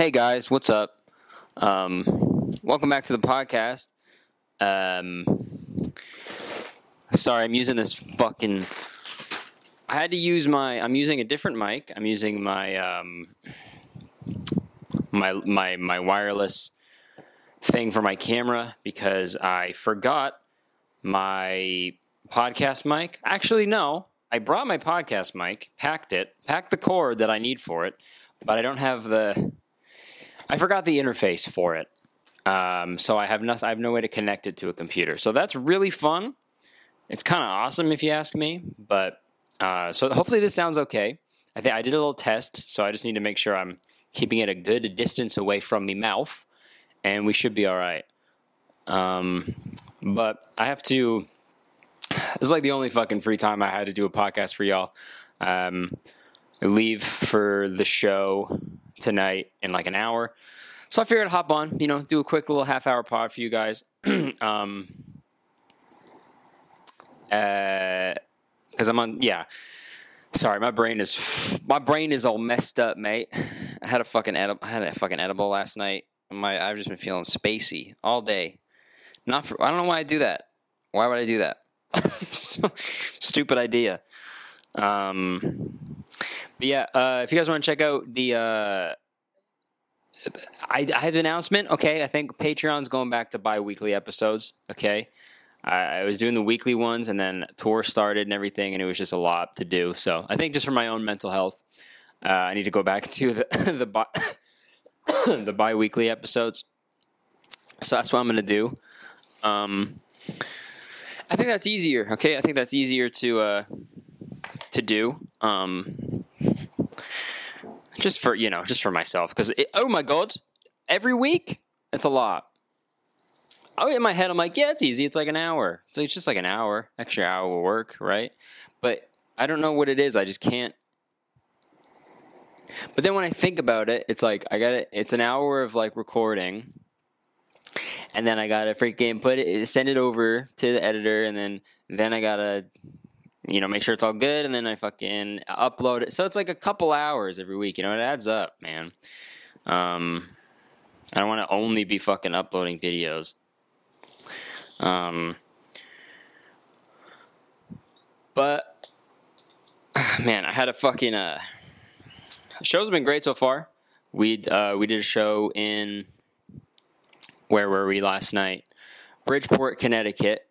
Hey guys, what's up? Um, welcome back to the podcast. Um, sorry, I'm using this fucking. I had to use my. I'm using a different mic. I'm using my um, my my my wireless thing for my camera because I forgot my podcast mic. Actually, no, I brought my podcast mic, packed it, packed the cord that I need for it, but I don't have the. I forgot the interface for it, um, so I have nothing. I have no way to connect it to a computer. So that's really fun. It's kind of awesome if you ask me, but uh, so hopefully this sounds okay. I think I did a little test, so I just need to make sure I'm keeping it a good distance away from me mouth, and we should be all right. Um, but I have to. Is like the only fucking free time I had to do a podcast for y'all. Um, I leave for the show tonight in like an hour, so I figured I'd hop on, you know, do a quick little half hour pod for you guys. um, uh, because I'm on, yeah. Sorry, my brain is my brain is all messed up, mate. I had a fucking edible. I had a fucking edible last night. My I've just been feeling spacey all day. Not for I don't know why I do that. Why would I do that? Stupid idea. Um, yeah, uh, if you guys want to check out the, uh, I, I had an announcement. Okay, I think Patreon's going back to bi-weekly episodes. Okay, I, I was doing the weekly ones, and then tour started and everything, and it was just a lot to do. So I think just for my own mental health, uh, I need to go back to the the bi- the bi-weekly episodes. So that's what I'm gonna do. Um, I think that's easier. Okay, I think that's easier to uh, to do. Um, just for you know, just for myself, because oh my god, every week it's a lot. Oh, in my head, I'm like, yeah, it's easy. It's like an hour. So it's just like an hour, extra hour of work, right? But I don't know what it is. I just can't. But then when I think about it, it's like I got it. It's an hour of like recording, and then I gotta freaking put it, send it over to the editor, and then then I gotta, you know, make sure it's all good, and then I fucking upload it. So it's like a couple hours every week. You know, it adds up, man. Um, I don't want to only be fucking uploading videos. Um, but man, I had a fucking uh. Show's been great so far. We uh, we did a show in where were we last night? Bridgeport, Connecticut,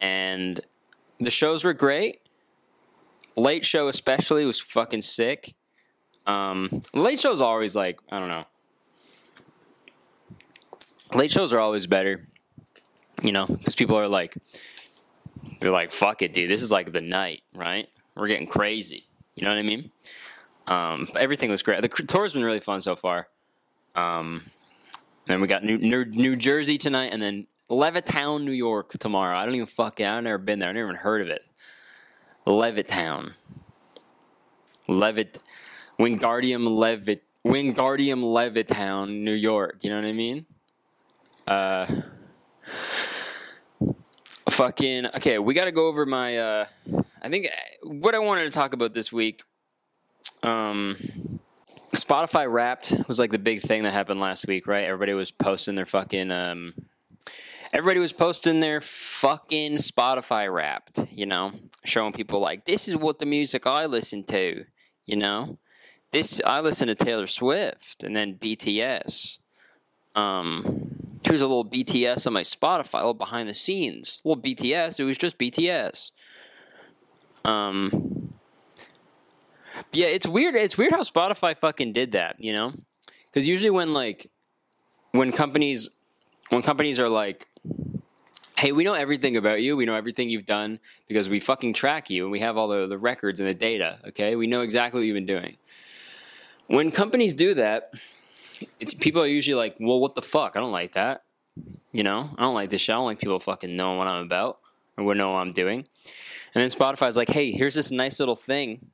and the shows were great. Late show especially was fucking sick. Um, late shows always like I don't know. Late shows are always better, you know, because people are like, they're like, "Fuck it, dude. This is like the night, right? We're getting crazy." You know what I mean? Um, everything was great. The tour's been really fun so far. Um, and then we got New, New, New Jersey tonight, and then Levittown, New York tomorrow. I don't even fucking. I've never been there. I've never even heard of it. Levittown, Levitt, Wingardium Levit, Wingardium Levittown, New York. You know what I mean? Uh, fucking. Okay, we got to go over my. Uh, I think what I wanted to talk about this week. Um, Spotify Wrapped was like the big thing that happened last week, right? Everybody was posting their fucking um everybody was posting their fucking Spotify Wrapped, you know, showing people like this is what the music I listen to, you know. This I listen to Taylor Swift and then BTS. Um here's a little BTS on my Spotify, a little behind the scenes. A little BTS, it was just BTS. Um yeah, it's weird. It's weird how Spotify fucking did that, you know? Because usually when like when companies when companies are like, "Hey, we know everything about you. We know everything you've done because we fucking track you and we have all the, the records and the data. Okay, we know exactly what you've been doing." When companies do that, it's people are usually like, "Well, what the fuck? I don't like that." You know, I don't like this shit. I don't like people fucking knowing what I'm about or what know what I'm doing. And then Spotify's like, "Hey, here's this nice little thing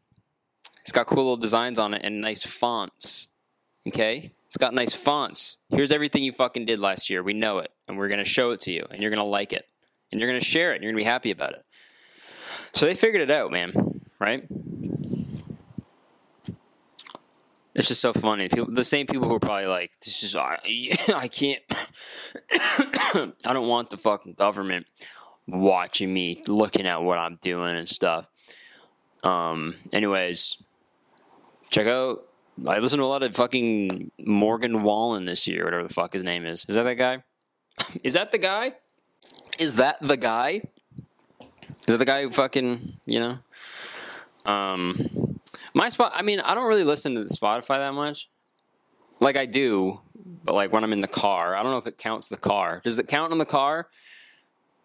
it's got cool little designs on it and nice fonts. Okay? It's got nice fonts. Here's everything you fucking did last year. We know it. And we're going to show it to you. And you're going to like it. And you're going to share it. And you're going to be happy about it. So they figured it out, man. Right? It's just so funny. People, the same people who are probably like, "This is I, I can't. I don't want the fucking government watching me, looking at what I'm doing and stuff." Um. Anyways, check out. I listened to a lot of fucking Morgan Wallen this year, whatever the fuck his name is. Is that that guy? Is that the guy? Is that the guy? Is that the guy who fucking you know? Um, my spot. I mean, I don't really listen to the Spotify that much. Like I do, but like when I'm in the car, I don't know if it counts the car. Does it count on the car?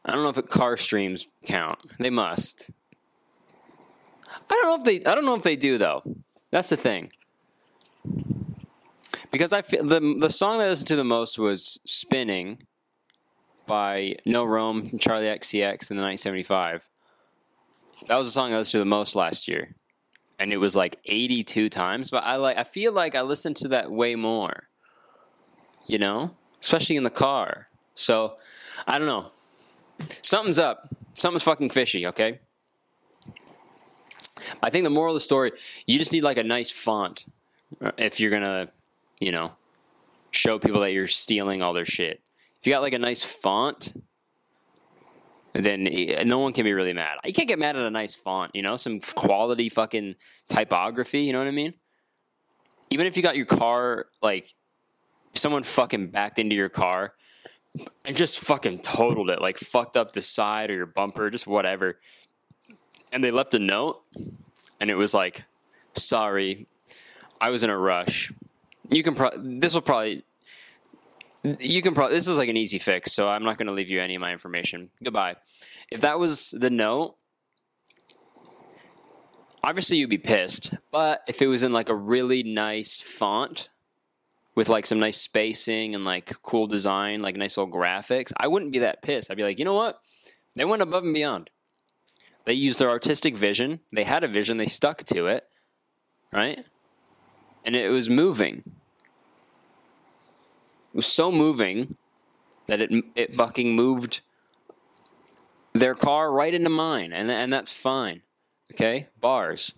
I don't know if it car streams count. They must. I don't know if they. I don't know if they do though. That's the thing. Because I feel the the song that I listened to the most was "Spinning" by No Rome and Charli XCX in the 1975. That was the song I listened to the most last year, and it was like 82 times. But I like. I feel like I listened to that way more. You know, especially in the car. So I don't know. Something's up. Something's fucking fishy. Okay. I think the moral of the story, you just need like a nice font uh, if you're gonna, you know, show people that you're stealing all their shit. If you got like a nice font, then eh, no one can be really mad. You can't get mad at a nice font, you know, some quality fucking typography. You know what I mean? Even if you got your car like someone fucking backed into your car and just fucking totaled it, like fucked up the side or your bumper, just whatever. And they left a note, and it was like, "Sorry, I was in a rush." You can pro- this will probably you can probably this is like an easy fix, so I'm not going to leave you any of my information. Goodbye. If that was the note, obviously you'd be pissed. But if it was in like a really nice font with like some nice spacing and like cool design, like nice little graphics, I wouldn't be that pissed. I'd be like, you know what? They went above and beyond. They used their artistic vision. They had a vision. They stuck to it, right? And it was moving. Was so moving that it it fucking moved their car right into mine, and and that's fine. Okay, bars.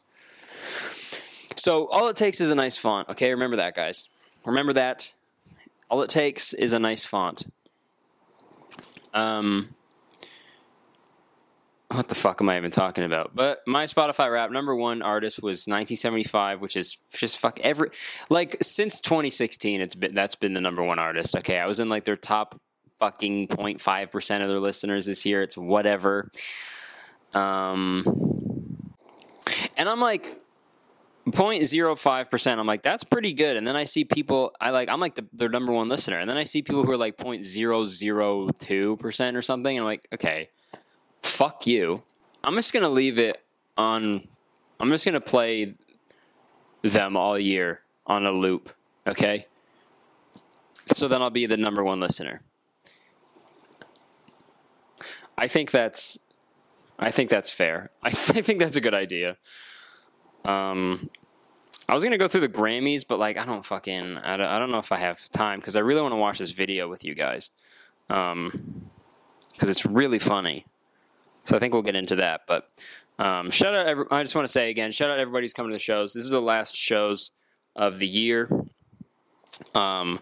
So all it takes is a nice font. Okay, remember that, guys. Remember that. All it takes is a nice font. Um, what the fuck am I even talking about? But my Spotify rap number one artist was 1975, which is just fuck every like since 2016. It's been that's been the number one artist. Okay, I was in like their top fucking 0.5 percent of their listeners this year. It's whatever. Um, and I'm like 0.05 percent. I'm like that's pretty good. And then I see people I like I'm like the, their number one listener, and then I see people who are like 0.002 percent or something, and I'm like okay fuck you. I'm just gonna leave it on. I'm just gonna play them all year on a loop. Okay. So then I'll be the number one listener. I think that's. I think that's fair. I, th- I think that's a good idea. Um, I was gonna go through the Grammys, but like I don't fucking I don't, I don't know if I have time because I really want to watch this video with you guys. Um, because it's really funny. So I think we'll get into that. But um, shout out! Every, I just want to say again, shout out everybody who's coming to the shows. This is the last shows of the year. Um,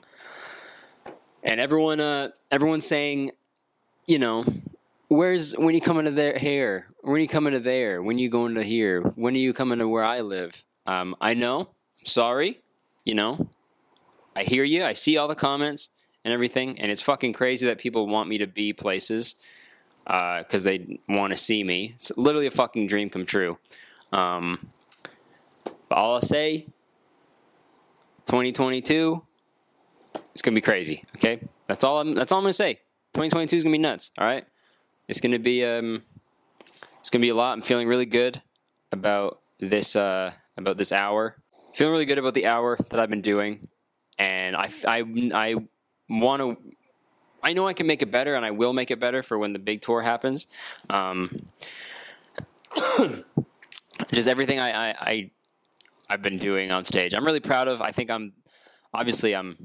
and everyone, uh, everyone's saying, you know, where's when you coming to there here? When you coming to there? When you going to here? When are you coming to where I live? Um, I know. Sorry, you know. I hear you. I see all the comments and everything, and it's fucking crazy that people want me to be places because uh, they want to see me. It's literally a fucking dream come true. Um, all I'll say, 2022, it's gonna be crazy. Okay, that's all. I'm, that's all I'm gonna say. 2022 is gonna be nuts. All right, it's gonna be um, it's gonna be a lot. I'm feeling really good about this uh, about this hour. Feeling really good about the hour that I've been doing, and I I I want to I know I can make it better, and I will make it better for when the big tour happens. Um, just everything I, I, I I've been doing on stage. I'm really proud of. I think I'm obviously I'm.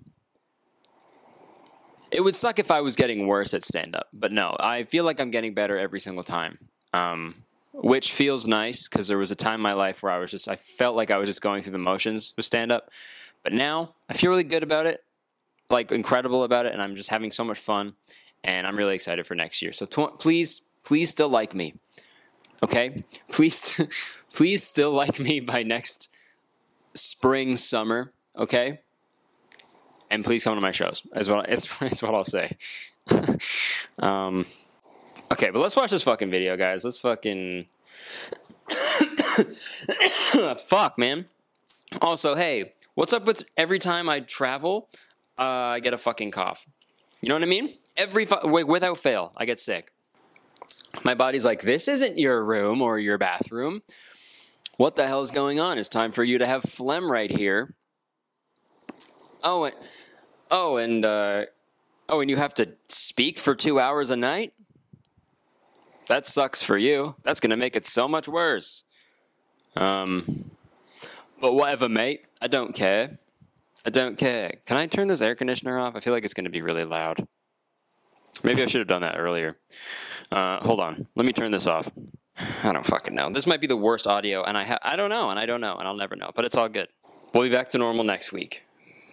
It would suck if I was getting worse at stand up, but no, I feel like I'm getting better every single time. Um, which feels nice because there was a time in my life where I was just I felt like I was just going through the motions with stand up, but now I feel really good about it, like incredible about it, and I'm just having so much fun, and I'm really excited for next year. So tw- please, please still like me, okay? Please, please still like me by next spring, summer, okay? And please come to my shows. Is what is, is what I'll say. um, okay, but let's watch this fucking video, guys. Let's fucking fuck, man. Also, hey, what's up with every time I travel, uh, I get a fucking cough. You know what I mean? Every fu- without fail, I get sick. My body's like, this isn't your room or your bathroom. What the hell is going on? It's time for you to have phlegm right here. Oh, and, oh, and uh, oh, and you have to speak for two hours a night. That sucks for you. That's gonna make it so much worse. Um, but whatever, mate. I don't care. I don't care. Can I turn this air conditioner off? I feel like it's gonna be really loud. Maybe I should have done that earlier. Uh, hold on. Let me turn this off. I don't fucking know. This might be the worst audio, and I ha- I don't know, and I don't know, and I'll never know. But it's all good. We'll be back to normal next week,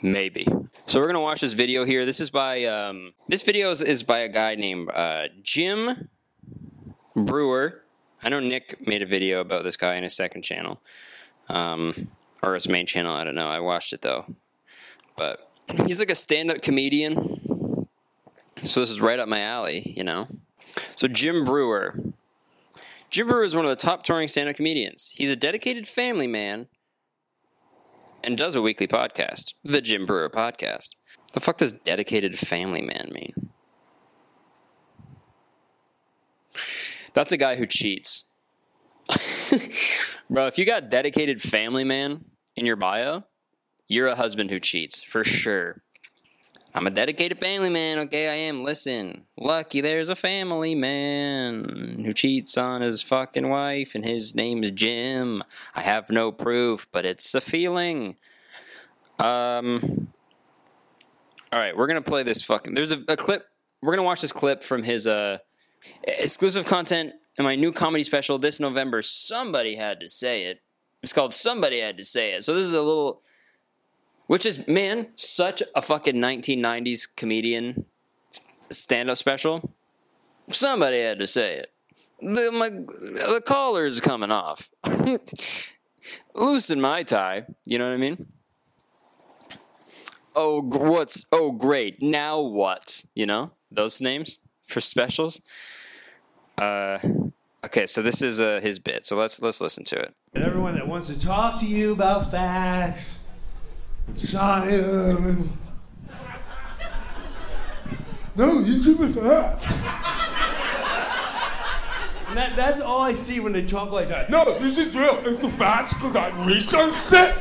maybe. So we're gonna watch this video here. This is by um, this video is, is by a guy named uh, Jim Breuer. I know Nick made a video about this guy in his second channel, um, or his main channel. I don't know. I watched it though, but he's like a stand-up comedian. So this is right up my alley, you know. So Jim Breuer. Jim Breuer is one of the top touring stand-up comedians. He's a dedicated family man and does a weekly podcast, the Jim Breuer Podcast. The fuck does dedicated family man mean? That's a guy who cheats. Bro, if you got dedicated family man in your bio, you're a husband who cheats, for sure. I'm a dedicated family man, okay? I am. Listen, lucky there's a family man who cheats on his fucking wife, and his name is Jim. I have no proof, but it's a feeling. Um. All right, we're gonna play this fucking. There's a, a clip. We're gonna watch this clip from his uh exclusive content in my new comedy special this November. Somebody had to say it. It's called Somebody Had to Say It. So this is a little which is man, such a fucking 1990s comedian stand-up special. Somebody had to say it. The, my, the coming off. Loosen my tie. You know what I mean? Oh, what's oh great. Now what? You know those names for specials. Uh, okay, so this is uh, his bit. So let's let's listen to it. And everyone that wants to talk to you about facts, science. No, you super fat. And that, that's all I see when they talk like that. No, this is real. It's the facts because I researched it.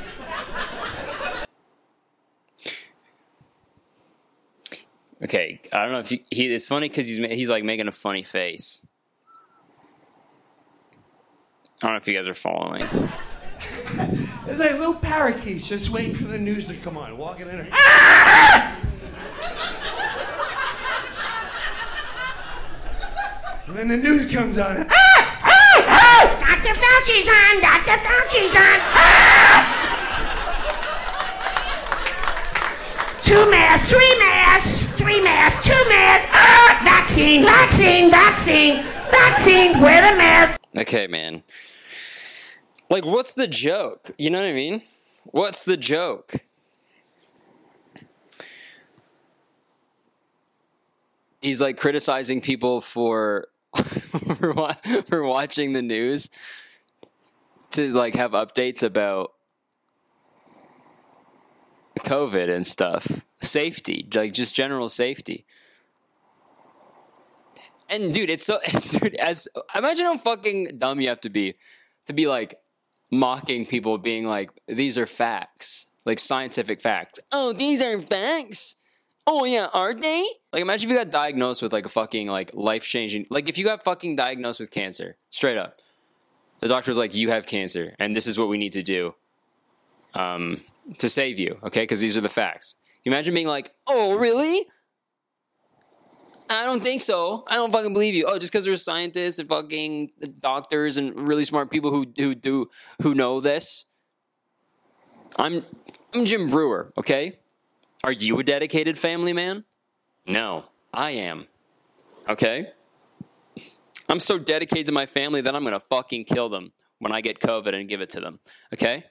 Okay, I don't know if you, he. It's funny because he's he's like making a funny face. I don't know if you guys are following. There's like little parakeets just waiting for the news to come on, walking in. there. And then the news comes on. Dr. Fauci's on! Dr. Fauci's on! Two masks, three masks, three masks, two masks. Ah! Vaccine, vaccine, vaccine, vaccine. Wear the mask. Okay, man. Like, what's the joke? You know what I mean? What's the joke? He's like criticizing people for for, wa- for watching the news to like have updates about COVID and stuff, safety, like just general safety. And dude, it's so dude. As imagine how fucking dumb you have to be to be like mocking people, being like, "These are facts, like scientific facts." Oh, these are facts. Oh yeah, are they? Like, imagine if you got diagnosed with like a fucking like life changing, like if you got fucking diagnosed with cancer, straight up. The doctor's like, "You have cancer, and this is what we need to do, um, to save you." Okay, because these are the facts. Imagine being like, "Oh, really?" I don't think so. I don't fucking believe you. Oh, just because there's scientists and fucking doctors and really smart people who who do who know this. I'm I'm Jim Breuer, okay? Are you a dedicated family man? No, I am. Okay? I'm so dedicated to my family that I'm gonna fucking kill them when I get COVID and give it to them. Okay?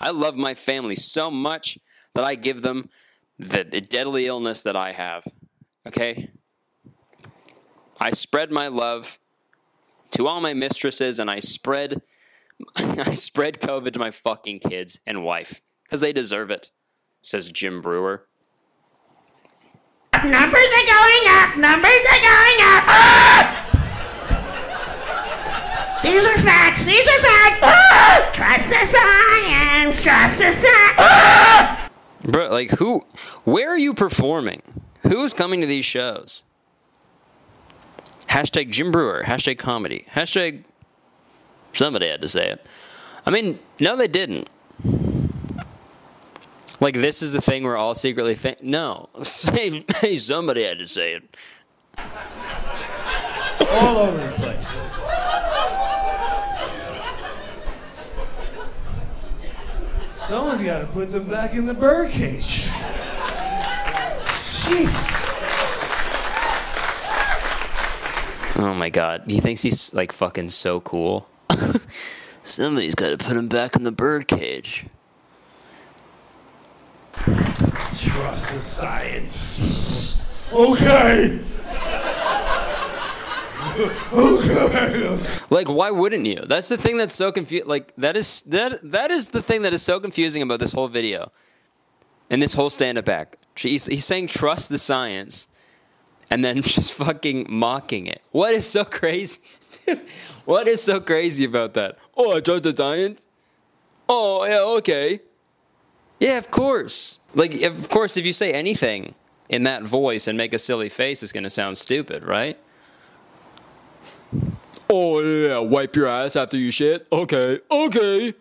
I love my family so much that I give them the, the deadly illness that I have. Okay? I spread my love to all my mistresses and I spread I spread COVID to my fucking kids and wife because they deserve it, says Jim Breuer. Numbers are going up. Numbers are going up. Ah! These are facts. These are facts. Ah! Trust the science. Trust the science. Ah! Bro, like who where are you performing? Who's coming to these shows? Hashtag Jim Breuer, hashtag comedy, hashtag somebody had to say it. I mean, no, they didn't. Like this is the thing we're all secretly think. No, hey, somebody had to say it. All over the place. Someone's got to put them back in the birdcage. Jeez. Oh my god, he thinks he's like fucking so cool. Somebody's got to put him back in the birdcage. Trust the science. Okay. okay. Like, why wouldn't you? That's the thing that's so confusing. Like, that is that that is the thing that is so confusing about this whole video, and this whole stand-up act. He's, he's saying trust the science, and then just fucking mocking it. What is so crazy? what is so crazy about that? Oh, I the science. Oh, yeah, okay. Yeah, of course. Like, of course, if you say anything in that voice and make a silly face, it's gonna sound stupid, right? Oh yeah, wipe your ass after you shit. Okay, okay.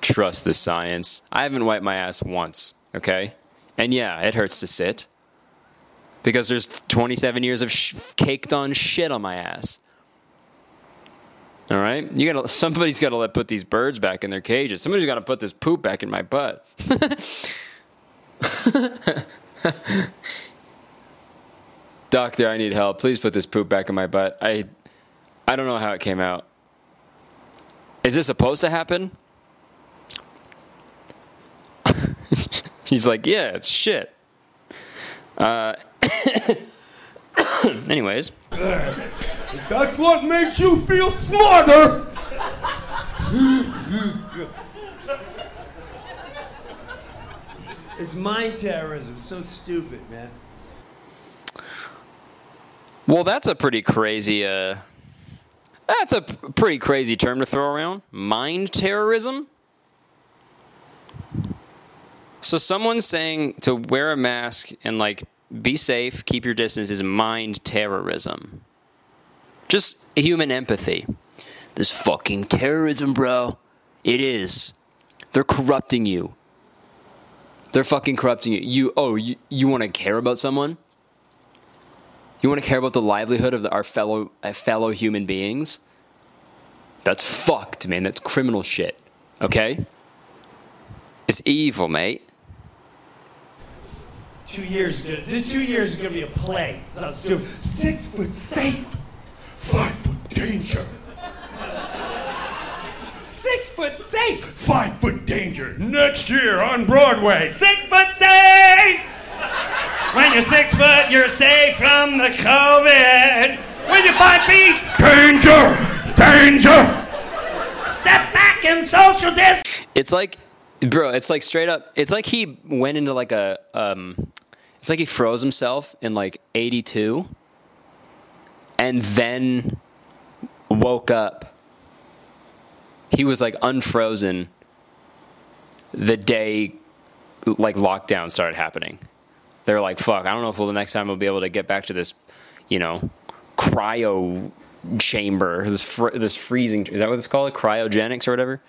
Trust the science. I haven't wiped my ass once, okay? And yeah, it hurts to sit because there's 27 years of sh- caked on shit on my ass. All right, you gotta. Somebody's got to let put these birds back in their cages. Somebody's got to put this poop back in my butt. Doctor, I need help. Please put this poop back in my butt. I, I don't know how it came out. Is this supposed to happen? He's like, yeah, it's shit. Uh, anyways, That's what makes you feel smarter. it's mind terrorism. So stupid, man. well, that's a pretty crazy. Uh, that's a p- pretty crazy term to throw around. Mind terrorism. So someone's saying to wear a mask and like be safe, keep your distance is mind terrorism. Just human empathy. This fucking terrorism, bro. It is. They're corrupting you. They're fucking corrupting you. You oh, you, you want to care about someone? You want to care about the livelihood of the, our fellow uh, fellow human beings? That's fucked, man. That's criminal shit. Okay? It's evil, mate. Two years is gonna, this two years is gonna be a play. That's how stupid. Six foot safe, five foot danger. Six foot safe, five foot danger. Next year on Broadway. Six foot safe. When you're six foot, you're safe from the COVID. When you're five feet, danger, danger. Step back and social distance. It's like, bro, it's like straight up. It's like he went into like a, um, it's like he froze himself in like 82 and then woke up. He was like unfrozen the day like lockdown started happening. They're like, fuck, I don't know if the next time we'll be able to get back to this, you know, cryo chamber, this fr- this freezing. Is that what it's called? Cryogenics or whatever.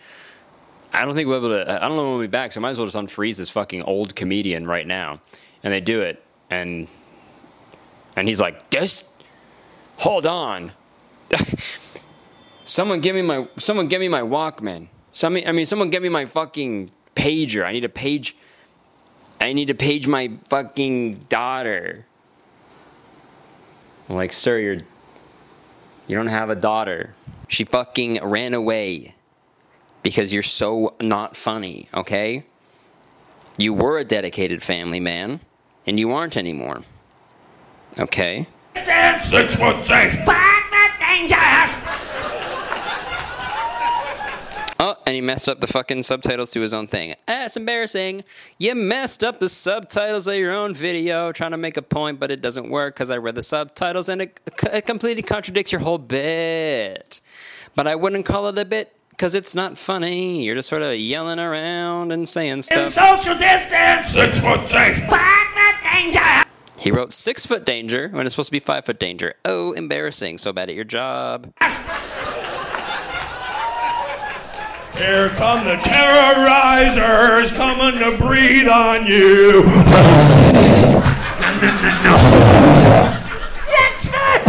I don't think we'll be able to. I don't know when we'll be back. So I might as well just unfreeze this fucking old comedian right now. And they do it, and And he's like, "This, hold on, someone give me my, someone give me my Walkman. Some, I mean, someone give me my fucking pager. I need a page. I need to page my fucking daughter." I'm like, "Sir, you're, you don't have a daughter. She fucking ran away." because you're so not funny, okay? You were a dedicated family man, and you aren't anymore. Okay? Six foot safe. Five foot danger. Oh, and he messed up the fucking subtitles to his own thing. That's embarrassing. You messed up the subtitles of your own video trying to make a point, but it doesn't work because I read the subtitles and it, it completely contradicts your whole bit. But I wouldn't call it a bit because it's not funny. You're just sort of yelling around and saying In stuff. social distance. Six foot safe. Five foot danger. He wrote six foot danger when it's supposed to be five foot danger. Oh, embarrassing. So bad at your job. Here come the terrorizers coming to breathe on you. Six foot.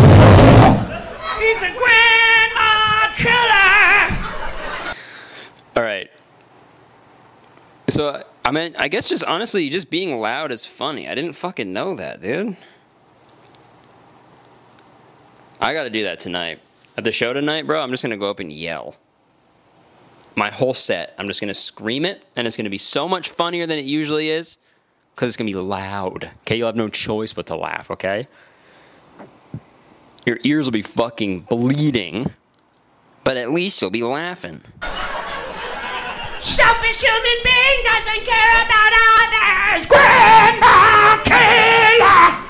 He's a grandma killer. All right. So, I mean, I guess just honestly, just being loud is funny. I didn't fucking know that, dude. I gotta do that tonight. At the show tonight, bro, I'm just gonna go up and yell. My whole set. I'm just gonna scream it, and it's gonna be so much funnier than it usually is, because it's gonna be loud. Okay, you'll have no choice but to laugh, okay? Your ears will be fucking bleeding, but at least you'll be laughing. Selfish human being doesn't care about others. Grandma killer.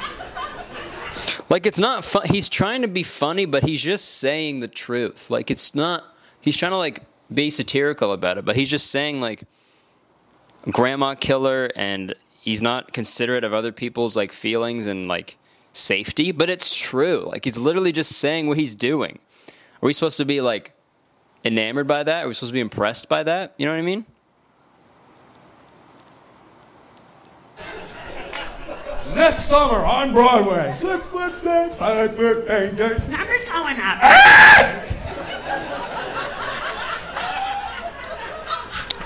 Like it's not fun. He's trying to be funny, but he's just saying the truth. Like it's not. He's trying to like be satirical about it, but he's just saying like grandma killer, and he's not considerate of other people's like feelings and like safety. But it's true. Like he's literally just saying what he's doing. Are we supposed to be like enamored by that? Are we supposed to be impressed by that? You know what I mean? Next summer on Broadway. Six foot safe. Five foot danger. Numbers going up.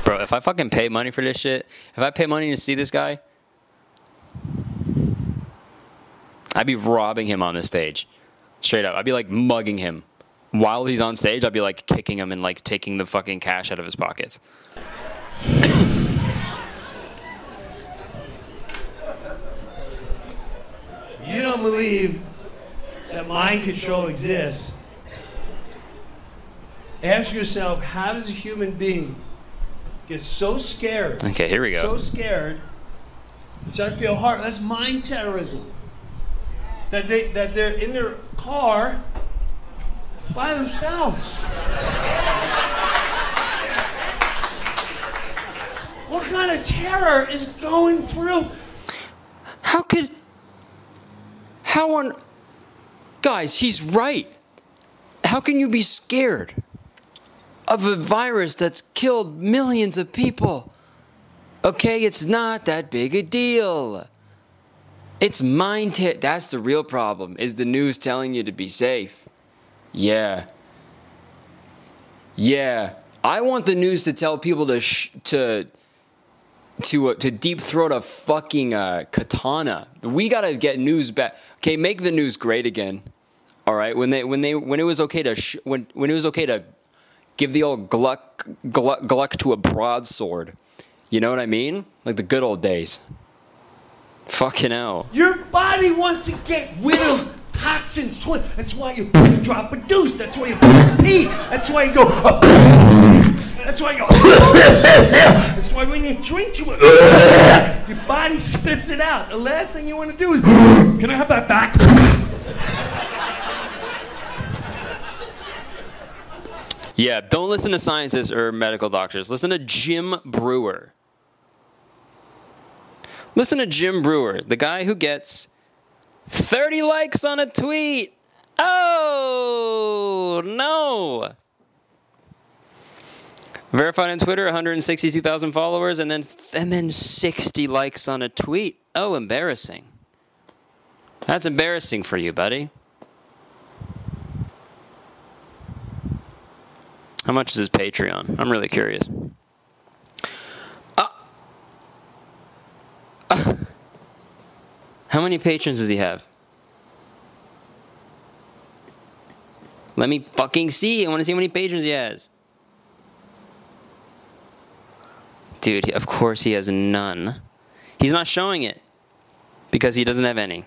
Bro, if I fucking pay money for this shit, if I pay money to see this guy, I'd be robbing him on the stage. Straight up. I'd be like mugging him. While he's on stage, I'd be like kicking him and like taking the fucking cash out of his pockets. You don't believe that mind control exists. Ask yourself, how does a human being get so scared? Okay, here we go. So scared. Which I feel hard. That's mind terrorism. That they that they're in their car by themselves. what kind of terror is going through? How could. How on. Guys, he's right. How can you be scared of a virus that's killed millions of people? Okay, it's not that big a deal. It's mind ter- That's the real problem. Is the news telling you to be safe? Yeah. Yeah. I want the news to tell people to sh- to to uh, to deep throat a fucking uh, katana. We gotta get news back. Okay, make the news great again. All right, when they when they when it was okay to sh- when when it was okay to give the old gluck gluck, gluck to a broadsword. You know what I mean? Like the good old days. Fucking hell. Your body wants to get rid of toxins. That's why you drop a deuce. That's why you pee. That's why you go. Uh, that's why you. That's why when you drink much, your body spits it out. The last thing you want to do is, can I have that back? Yeah, don't listen to scientists or medical doctors. Listen to Jim Breuer. Listen to Jim Breuer, the guy who gets 30 likes on a tweet. Oh, no. Verified on Twitter, 162,000 followers, and then and then 60 likes on a tweet. Oh, embarrassing. That's embarrassing for you, buddy. How much is his Patreon? I'm really curious. Uh, uh, how many patrons does he have? Let me fucking see. I want to see how many patrons he has. Dude, of course he has none. He's not showing it because he doesn't have any.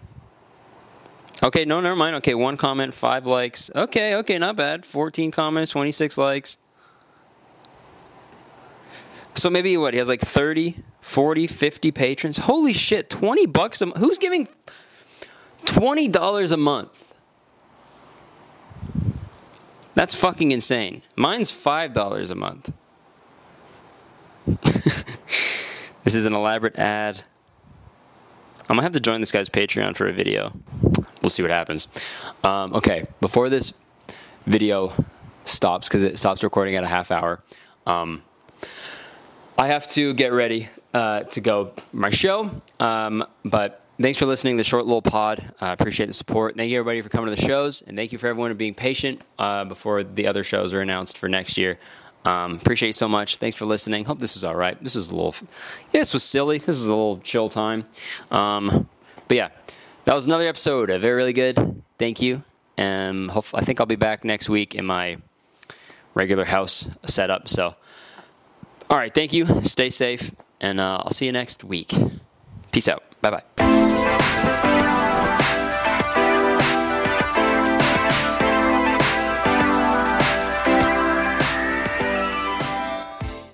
Okay, no, never mind. Okay, one comment, five likes. Okay, okay, not bad. 14 comments, 26 likes. So maybe what? He has like 30, 40, 50 patrons. Holy shit, 20 bucks a month. Who's giving $20 a month? That's fucking insane. Mine's $5 a month. this is an elaborate ad. I'm gonna have to join this guy's Patreon for a video. We'll see what happens. Um, okay, before this video stops, because it stops recording at a half hour, um, I have to get ready uh, to go my show. Um, but thanks for listening to the short little pod. I uh, appreciate the support. Thank you everybody for coming to the shows, and thank you for everyone for being patient uh, before the other shows are announced for next year. Um, appreciate you so much. Thanks for listening. Hope this is all right. This is a little, yeah, this was silly. This is a little chill time. Um, but yeah, that was another episode. Very, really good. Thank you. Um, hope, I think I'll be back next week in my regular house setup. So, all right. Thank you. Stay safe, and uh, I'll see you next week. Peace out. Bye bye.